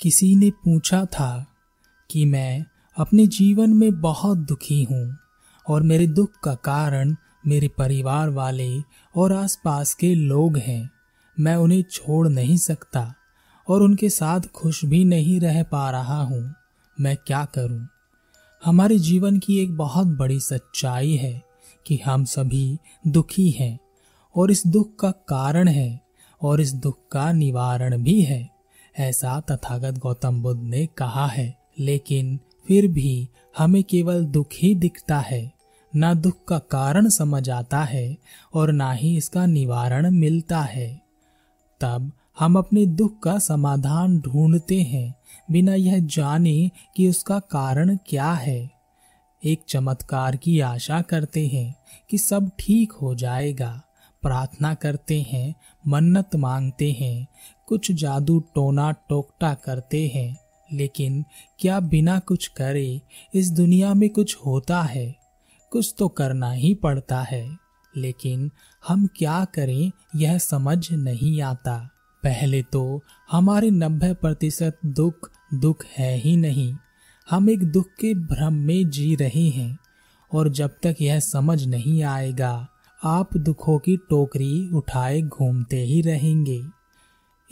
किसी ने पूछा था कि मैं अपने जीवन में बहुत दुखी हूँ और मेरे दुख का कारण मेरे परिवार वाले और आसपास के लोग हैं। मैं उन्हें छोड़ नहीं सकता और उनके साथ खुश भी नहीं रह पा रहा हूँ। मैं क्या करूँ? हमारे जीवन की एक बहुत बड़ी सच्चाई है कि हम सभी दुखी हैं और इस दुख का कारण है और इस दुख का निवारण भी है। ऐसा तथागत गौतम बुद्ध ने कहा है। लेकिन फिर भी हमें केवल दुख ही दिखता है, ना दुख का कारण समझ आता है और ना ही इसका निवारण मिलता है। तब हम अपने दुख का समाधान ढूंढते हैं, बिना यह जाने कि उसका कारण क्या है। एक चमत्कार की आशा करते हैं कि सब ठीक हो जाएगा। प्रार्थना करते हैं, मन्नत मांगते हैं, कुछ जादू टोना टोकटा करते हैं, लेकिन क्या बिना कुछ करे इस दुनिया में कुछ होता है? कुछ तो करना ही पड़ता है, लेकिन हम क्या करें यह समझ नहीं आता। पहले तो हमारे नब्बे प्रतिशत दुख दुख है ही नहीं। हम एक दुख के भ्रम में जी रहे हैं, और जब तक यह समझ नहीं आएगा आप दुखों की टोकरी उठाए घूमते ही रहेंगे।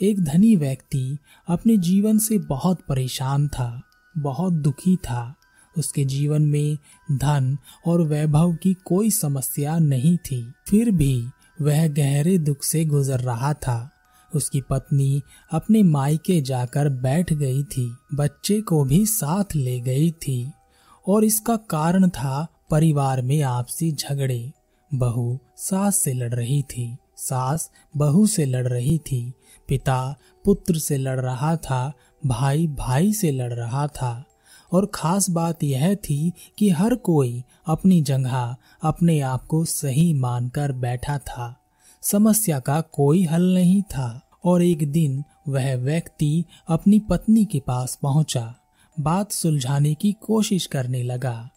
एक धनी व्यक्ति अपने जीवन से बहुत परेशान था, बहुत दुखी था। उसके जीवन में धन और वैभव की कोई समस्या नहीं थी। फिर भी वह गहरे दुख से गुजर रहा था। उसकी पत्नी अपने मायके जाकर बैठ गई थी, बच्चे को भी साथ ले गई थी और इसका कारण था परिवार में आपसी झगड़े। बहू सास से लड़ रही थी। सास बहू से लड़ रही थी। पिता पुत्र से लड़ रहा था। भाई भाई से लड़ रहा था। और खास बात यह थी कि हर कोई अपनी जगह अपने आप को सही मानकर बैठा था। समस्या का कोई हल नहीं था। और एक दिन वह व्यक्ति अपनी पत्नी के पास पहुँचा। बात सुलझाने की कोशिश करने लगा।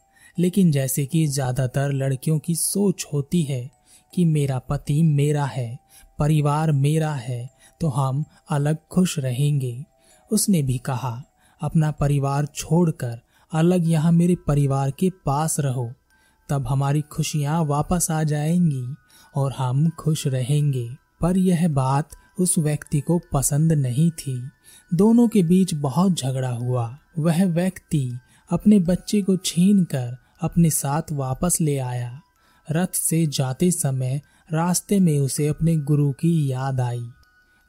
लेकिन जैसे कि ज़्यादातर लड़कियों की सोच होती है कि मेरा पति मेरा है, परिवार मेरा है तो हम अलग खुश रहेंगे। उसने भी कहा, अपना परिवार छोड़कर अलग यहाँ मेरे परिवार के पास रहो। तब हमारी खुशियाँ वापस आ जाएँगी और हम खुश रहेंगे। पर यह बात उस व्यक्ति को पसंद नहीं थी। दोनों के बीच बहुत झगड़ा हुआ। वह व्यक्ति अपने बच्चे को छीन कर अपने साथ वापस ले आया। रथ से जाते समय रास्ते में उसे अपने गुरु की याद आई।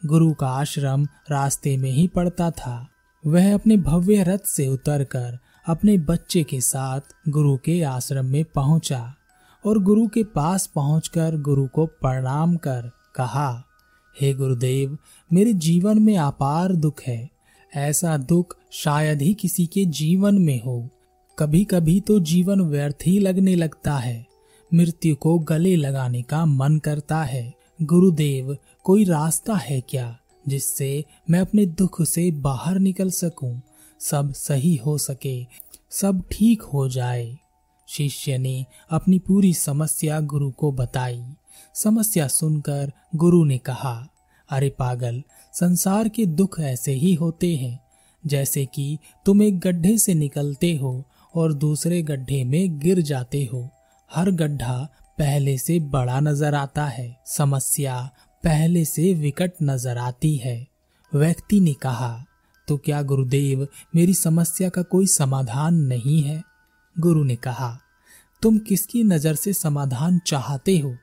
गुरु का आश्रम रास्ते में ही पड़ता था। वह अपने भव्य रथ से उतरकर अपने बच्चे के साथ गुरु के आश्रम में पहुँचा और गुरु के पास पहुंचकर गुरु को प्रणाम कर कहा, हे गुरुदेव, मेरे जीवन में अपार दुख है। ऐसा दुख शायद ही किसी के जीवन में हो। कभी कभी तो जीवन व्यर्थ ही लगने लगता है। मृत्यु को गले लगाने का मन करता है। गुरुदेव कोई रास्ता है क्या जिससे मैं अपने दुख से बाहर निकल सकूँ, सब सही हो सके सब ठीक हो जाए। शिष्य ने अपनी पूरी समस्या गुरु को बताई। समस्या सुनकर गुरु ने कहा अरे पागल संसार के दुख ऐसे ही होते हैं। जैसे कि तुम एक गड्ढे से निकलते हो और दूसरे गड्ढे में गिर जाते हो। हर गड्ढा पहले से बड़ा नज़र आता है। समस्या पहले से विकट नज़र आती है। व्यक्ति ने कहा तो क्या गुरुदेव, मेरी समस्या का कोई समाधान नहीं है? गुरु ने कहा, तुम किसकी नज़र से समाधान चाहते हो?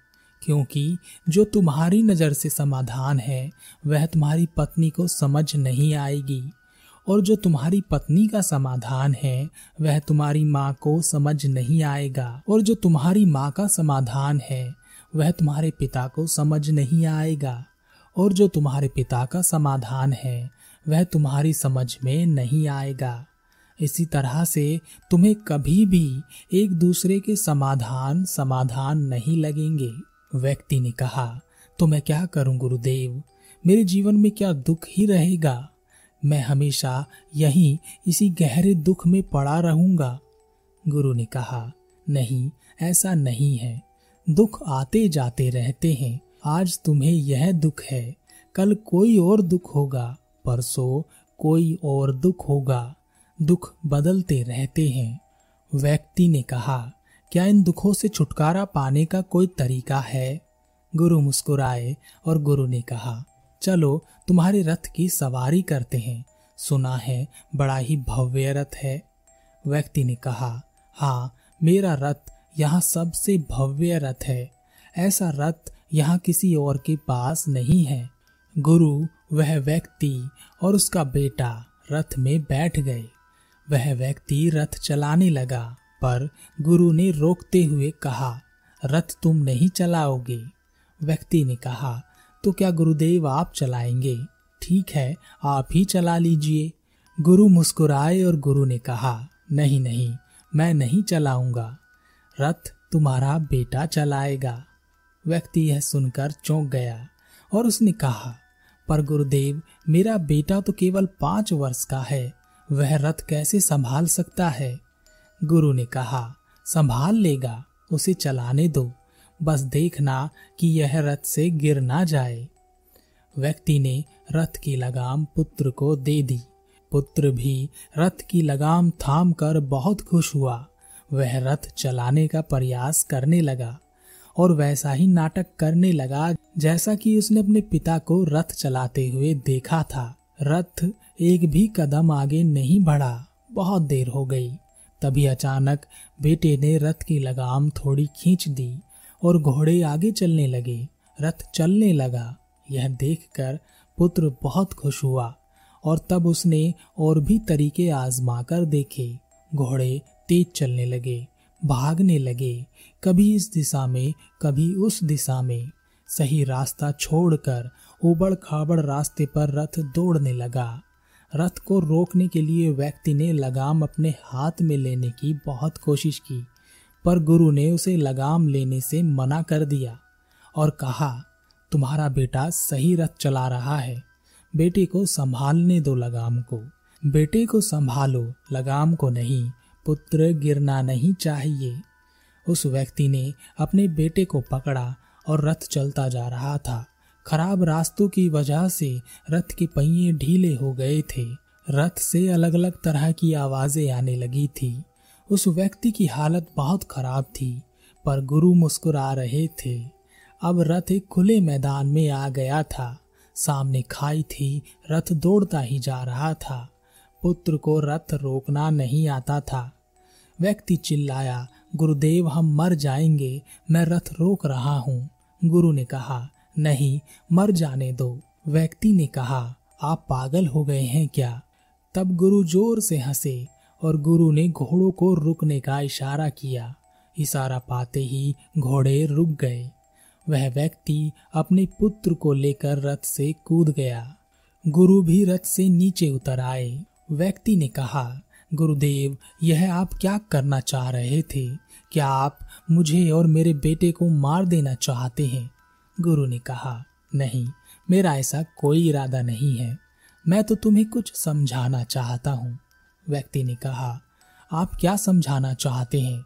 क्योंकि जो तुम्हारी नज़र से समाधान है, वह तुम्हारी पत्नी को समझ नहीं आएगी। और जो तुम्हारी पत्नी का समाधान है, वह तुम्हारी माँ को समझ नहीं आएगा। और जो तुम्हारी माँ का समाधान है, वह तुम्हारे पिता को समझ नहीं आएगा। और जो तुम्हारे पिता का समाधान है, वह तुम्हारी समझ में नहीं आएगा। इसी तरह से तुम्हें कभी भी एक दूसरे के समाधान समाधान नहीं लगेंगे। व्यक्ति ने कहा तो मैं क्या करूँ, गुरुदेव? मेरे जीवन में क्या दुख ही रहेगा? मैं हमेशा यहीं इसी गहरे दुख में पड़ा रहूँगा। गुरु ने कहा, नहीं, ऐसा नहीं है। दुख आते जाते रहते हैं। आज तुम्हें यह दुख है। कल कोई और दुख होगा। परसों कोई और दुख होगा। दुख बदलते रहते हैं। व्यक्ति ने कहा, क्या इन दुखों से छुटकारा पाने का कोई तरीका है? गुरु मुस्कुराए और गुरु ने कहा, चलो तुम्हारे रथ की सवारी करते हैं। सुना है, बड़ा ही भव्य रथ है। व्यक्ति ने कहा हाँ मेरा रथ यहाँ सबसे भव्य रथ है। ऐसा रथ यहाँ किसी और के पास नहीं है। गुरु, वह व्यक्ति और उसका बेटा रथ में बैठ गए। वह व्यक्ति रथ चलाने लगा, पर गुरु ने रोकते हुए कहा, रथ तुम नहीं चलाओगे। व्यक्ति ने कहा तो क्या गुरुदेव आप चलाएँगे? ठीक है, आप ही चला लीजिए। गुरु मुस्कुराए और गुरु ने कहा, नहीं नहीं, मैं नहीं चलाऊँगा। रथ तुम्हारा बेटा चलाएगा। व्यक्ति यह सुनकर चौंक गया और उसने कहा, पर गुरुदेव, मेरा बेटा तो केवल पाँच वर्ष का है। वह रथ कैसे संभाल सकता है? गुरु ने कहा, संभाल लेगा, उसे चलाने दो। बस देखना कि यह रथ से गिर ना जाए। व्यक्ति ने रथ की लगाम पुत्र को दे दी। पुत्र भी रथ की लगाम थाम कर बहुत खुश हुआ। वह रथ चलाने का प्रयास करने लगा और वैसा ही नाटक करने लगा जैसा कि उसने अपने पिता को रथ चलाते हुए देखा था। रथ एक भी कदम आगे नहीं बढ़ा। बहुत देर हो गई। तभी अचानक बेटे ने रथ की लगाम थोड़ी खींच दी। और घोड़े आगे चलने लगे, रथ चलने लगा। यह देखकर पुत्र बहुत खुश हुआ और तब उसने और भी तरीके आजमा कर देखे। घोड़े तेज चलने लगे, भागने लगे, कभी इस दिशा में, कभी उस दिशा में। सही रास्ता छोड़कर उबड़ खाबड़ रास्ते पर रथ दौड़ने लगा। रथ को रोकने के लिए व्यक्ति ने लगाम अपने हाथ में लेने की बहुत कोशिश की। पर गुरु ने उसे लगाम लेने से मना कर दिया और कहा, तुम्हारा बेटा सही रथ चला रहा है। बेटे को संभालने दो लगाम को। बेटे को संभालो, लगाम को नहीं, पुत्र गिरना नहीं चाहिए उस व्यक्ति ने अपने बेटे को पकड़ा और रथ चलता जा रहा था। खराब रास्तों की वजह से रथ के पहिए ढीले हो गए थे। रथ से अलग अलग तरह की आवाज़ें आने लगी थी। उस व्यक्ति की हालत बहुत खराब थी, पर गुरु मुस्कुरा रहे थे। अब रथ एक खुले मैदान में आ गया था। सामने खाई थी, रथ दौड़ता ही जा रहा था। पुत्र को रथ रोकना नहीं आता था। व्यक्ति चिल्लाया, गुरुदेव, हम मर जाएँगे, मैं रथ रोक रहा हूँ। गुरु ने कहा, नहीं, मर जाने दो। व्यक्ति ने कहा, आप पागल हो गए हैं क्या? तब गुरु ज़ोर से हंसे और गुरु ने घोड़ों को रुकने का इशारा किया। इशारा पाते ही घोड़े रुक गए। वह व्यक्ति अपने पुत्र को लेकर रथ से कूद गया। गुरु भी रथ से नीचे उतर आए। व्यक्ति ने कहा, गुरुदेव, यह आप क्या करना चाह रहे थे? क्या आप मुझे और मेरे बेटे को मार देना चाहते हैं? गुरु ने कहा, नहीं, मेरा ऐसा कोई इरादा नहीं है। मैं तो तुम्हें कुछ समझाना चाहता हूँ। व्यक्ति ने कहा, आप क्या समझाना चाहते हैं?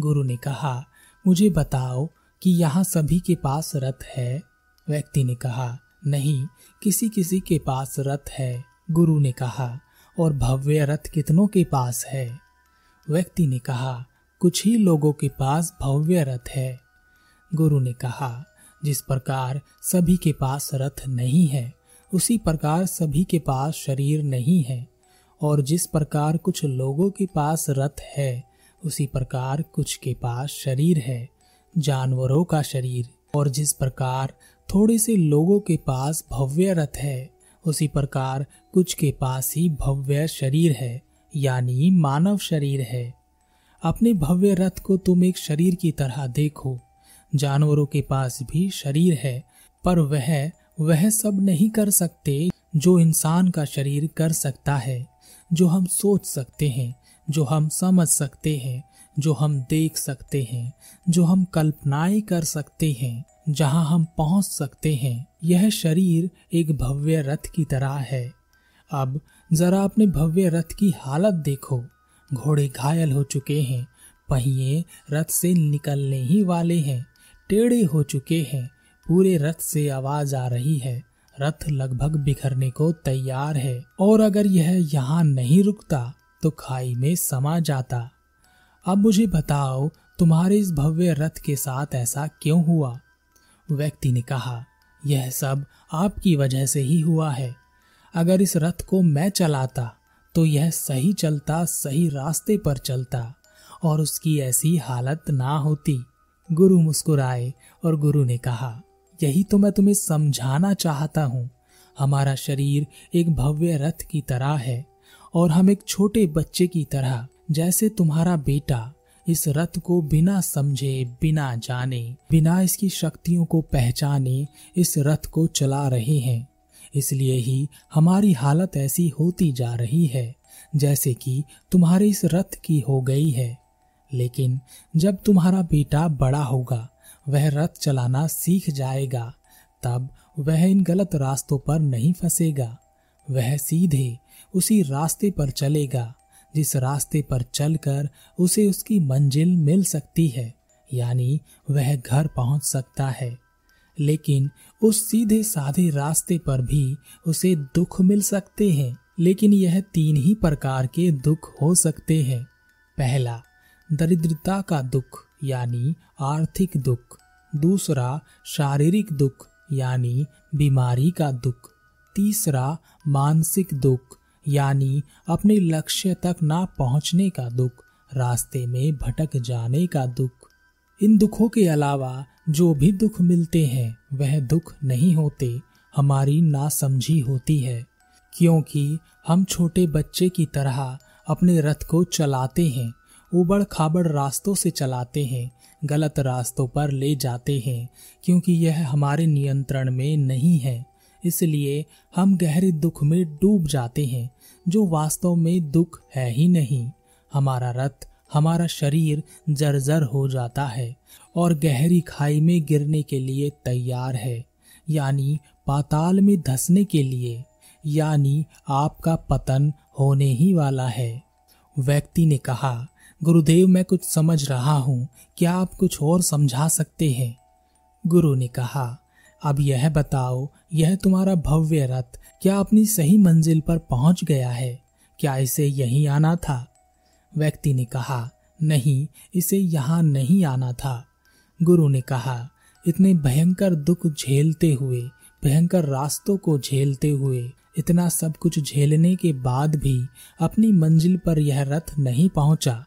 गुरु ने कहा, मुझे बताओ कि यहाँ सभी के पास रथ है? व्यक्ति ने कहा, नहीं किसी किसी के पास रथ है। गुरु ने कहा, और भव्य रथ कितनों के पास है? व्यक्ति ने कहा, कुछ ही लोगों के पास भव्य रथ है। गुरु ने कहा, जिस प्रकार सभी के पास रथ नहीं है, उसी प्रकार सभी के पास शरीर नहीं है। और जिस प्रकार कुछ लोगों के पास रथ है, उसी प्रकार कुछ के पास शरीर है, जानवरों का शरीर। और जिस प्रकार थोड़े से लोगों के पास भव्य रथ है, उसी प्रकार कुछ के पास ही भव्य शरीर है, यानी मानव शरीर है। अपने भव्य रथ को तुम एक शरीर की तरह देखो। जानवरों के पास भी शरीर है, पर वह वह सब नहीं कर सकते जो इंसान का शरीर कर सकता है। जो हम सोच सकते हैं, जो हम समझ सकते हैं, जो हम देख सकते हैं, जो हम कल्पनाएँ कर सकते हैं, जहाँ हम पहुँच सकते हैं, यह शरीर एक भव्य रथ की तरह है। अब जरा अपने भव्य रथ की हालत देखो। घोड़े घायल हो चुके हैं, पहिए रथ से निकलने ही वाले हैं, टेढ़े हो चुके हैं, पूरे रथ से आवाज़ आ रही है। रथ लगभग बिखरने को तैयार है और अगर यह यहाँ नहीं रुकता तो खाई में समा जाता। अब मुझे बताओ, तुम्हारे इस भव्य रथ के साथ ऐसा क्यों हुआ? व्यक्ति ने कहा, यह सब आपकी वजह से ही हुआ है। अगर इस रथ को मैं चलाता तो यह सही चलता, सही रास्ते पर चलता, और उसकी ऐसी हालत ना होती। गुरु मुस्कुराए और गुरु ने कहा यही तो मैं तुम्हें समझाना चाहता हूँ। हमारा शरीर एक भव्य रथ की तरह है और हम एक छोटे बच्चे की तरह, जैसे तुम्हारा बेटा, इस रथ को बिना समझे, बिना जाने, बिना इसकी शक्तियों को पहचाने इस रथ को चला रहे हैं। इसलिए ही हमारी हालत ऐसी होती जा रही है, जैसे कि तुम्हारे इस रथ की हो गई है। लेकिन जब तुम्हारा बेटा बड़ा होगा वह रथ चलाना सीख जाएगा, तब वह इन गलत रास्तों पर नहीं फंसेगा। वह सीधे उसी रास्ते पर चलेगा, जिस रास्ते पर चलकर उसे उसकी मंजिल मिल सकती है, यानी वह घर पहुँच सकता है। लेकिन उस सीधे साधे रास्ते पर भी उसे दुख मिल सकते हैं, लेकिन यह तीन ही प्रकार के दुख हो सकते हैं। पहला, दरिद्रता का दुख। यानी आर्थिक दुख, दूसरा शारीरिक दुख, यानी बीमारी का दुख, तीसरा मानसिक दुख, यानी अपने लक्ष्य तक ना पहुँचने का दुख, रास्ते में भटक जाने का दुख। इन दुखों के अलावा जो भी दुख मिलते हैं, वह दुख नहीं होते, हमारी नासमझी होती है। क्योंकि हम छोटे बच्चे की तरह अपने रथ को चलाते हैं उबड़ खाबड़ रास्तों से चलाते हैं, गलत रास्तों पर ले जाते हैं, क्योंकि यह हमारे नियंत्रण में नहीं है। इसलिए हम गहरे दुख में डूब जाते हैं, जो वास्तव में दुख है ही नहीं। हमारा रथ हमारा शरीर जर्जर हो जाता है और गहरी खाई में गिरने के लिए तैयार है, यानी पाताल में धसने के लिए, यानी आपका पतन होने ही वाला है। व्यक्ति ने कहा गुरुदेव, मैं कुछ समझ रहा हूँ। क्या आप कुछ और समझा सकते हैं? गुरु ने कहा, अब यह बताओ, यह तुम्हारा भव्य रथ क्या अपनी सही मंजिल पर पहुँच गया है? क्या इसे यहीं आना था? व्यक्ति ने कहा, नहीं, इसे यहाँ नहीं आना था। गुरु ने कहा, इतने भयंकर दुख झेलते हुए, भयंकर रास्तों को झेलते हुए, इतना सब कुछ झेलने के बाद भी अपनी मंजिल पर यह रथ नहीं पहुँचा।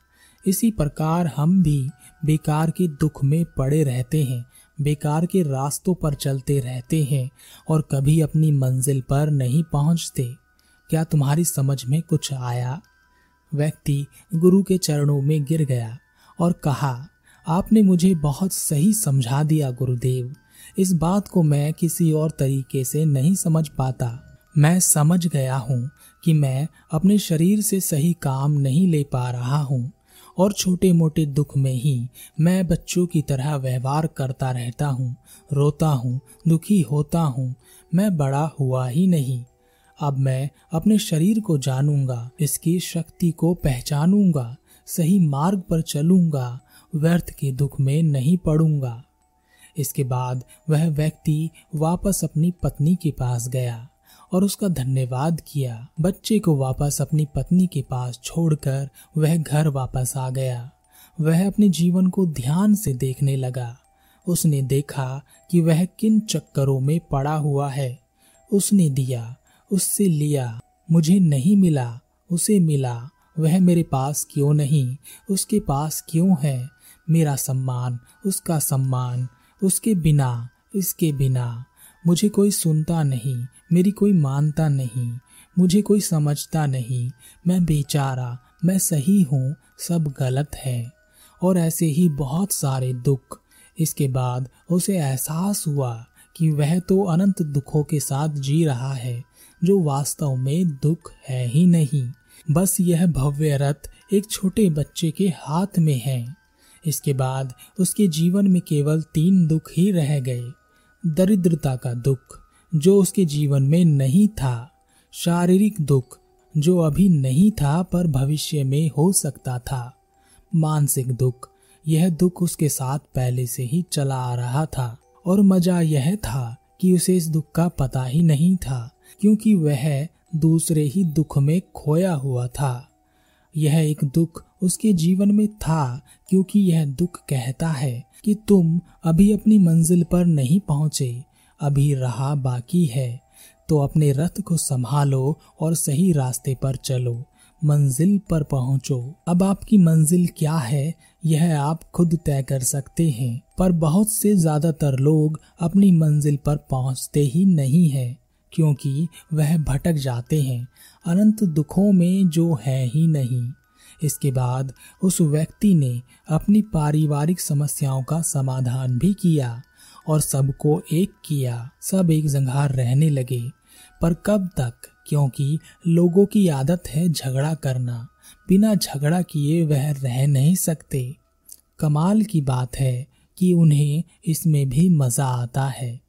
इसी प्रकार हम भी बेकार के दुख में पड़े रहते हैं, बेकार के रास्तों पर चलते रहते हैं और कभी अपनी मंजिल पर नहीं पहुँचते। क्या तुम्हारी समझ में कुछ आया? व्यक्ति गुरु के चरणों में गिर गया और कहा, आपने मुझे बहुत सही समझा दिया गुरुदेव। इस बात को मैं किसी और तरीके से नहीं समझ पाता। मैं समझ गया हूँ कि मैं अपने शरीर से सही काम नहीं ले पा रहा हूँ। और छोटे मोटे दुख में ही मैं बच्चों की तरह व्यवहार करता रहता हूँ, रोता हूँ, दुखी होता हूँ। मैं बड़ा हुआ ही नहीं। अब मैं अपने शरीर को जानूँगा, इसकी शक्ति को पहचानूँगा, सही मार्ग पर चलूँगा, व्यर्थ के दुख में नहीं पड़ूँगा। इसके बाद वह व्यक्ति वापस अपनी पत्नी के पास गया। और उसका धन्यवाद किया। बच्चे को वापस अपनी पत्नी के पास छोड़कर वह घर वापस आ गया। वह अपने जीवन को ध्यान से देखने लगा। उसने देखा कि वह किन चक्करों में पड़ा हुआ है। उसने दिया, उससे लिया, मुझे नहीं मिला, उसे मिला। वह मेरे पास क्यों नहीं? उसके पास क्यों है? मेरा सम्मान, उसका सम्मान, उसके बिना, इसके बिना। मुझे कोई सुनता नहीं, मेरी कोई मानता नहीं, मुझे कोई समझता नहीं। मैं बेचारा, मैं सही हूँ, सब गलत है। और ऐसे ही बहुत सारे दुख। इसके बाद उसे एहसास हुआ कि वह तो अनंत दुखों के साथ जी रहा है, जो वास्तव में दुख है ही नहीं। बस यह भव्य रथ एक छोटे बच्चे के हाथ में है। इसके बाद उसके जीवन में केवल तीन दुख ही रह गए। दरिद्रता का दुख, जो उसके जीवन में नहीं था। शारीरिक दुख, जो अभी नहीं था, पर भविष्य में हो सकता था। मानसिक दुख, यह दुख उसके साथ पहले से ही चला आ रहा था, और मज़ा यह था कि उसे इस दुख का पता ही नहीं था, क्योंकि वह दूसरे ही दुख में खोया हुआ था। यह एक दुख उसके जीवन में था, क्योंकि यह दुख कहता है कि तुम अभी अपनी मंजिल पर नहीं पहुँचे, अभी रहा बाकी है तो अपने रथ को संभालो और सही रास्ते पर चलो, मंजिल पर पहुंचो। अब आपकी मंजिल क्या है, यह आप खुद तय कर सकते हैं, पर बहुत से ज़्यादातर लोग अपनी मंजिल पर पहुँचते ही नहीं है, क्योंकि वह भटक जाते हैं, अनंत दुखों में जो है ही नहीं। इसके बाद उस व्यक्ति ने अपनी पारिवारिक समस्याओं का समाधान भी किया और सबको एक किया, सब एक जंघार रहने लगे। पर कब तक? क्योंकि लोगों की आदत है झगड़ा करना। बिना झगड़ा किए वह रह नहीं सकते। कमाल की बात है कि उन्हें इसमें भी मज़ा आता है।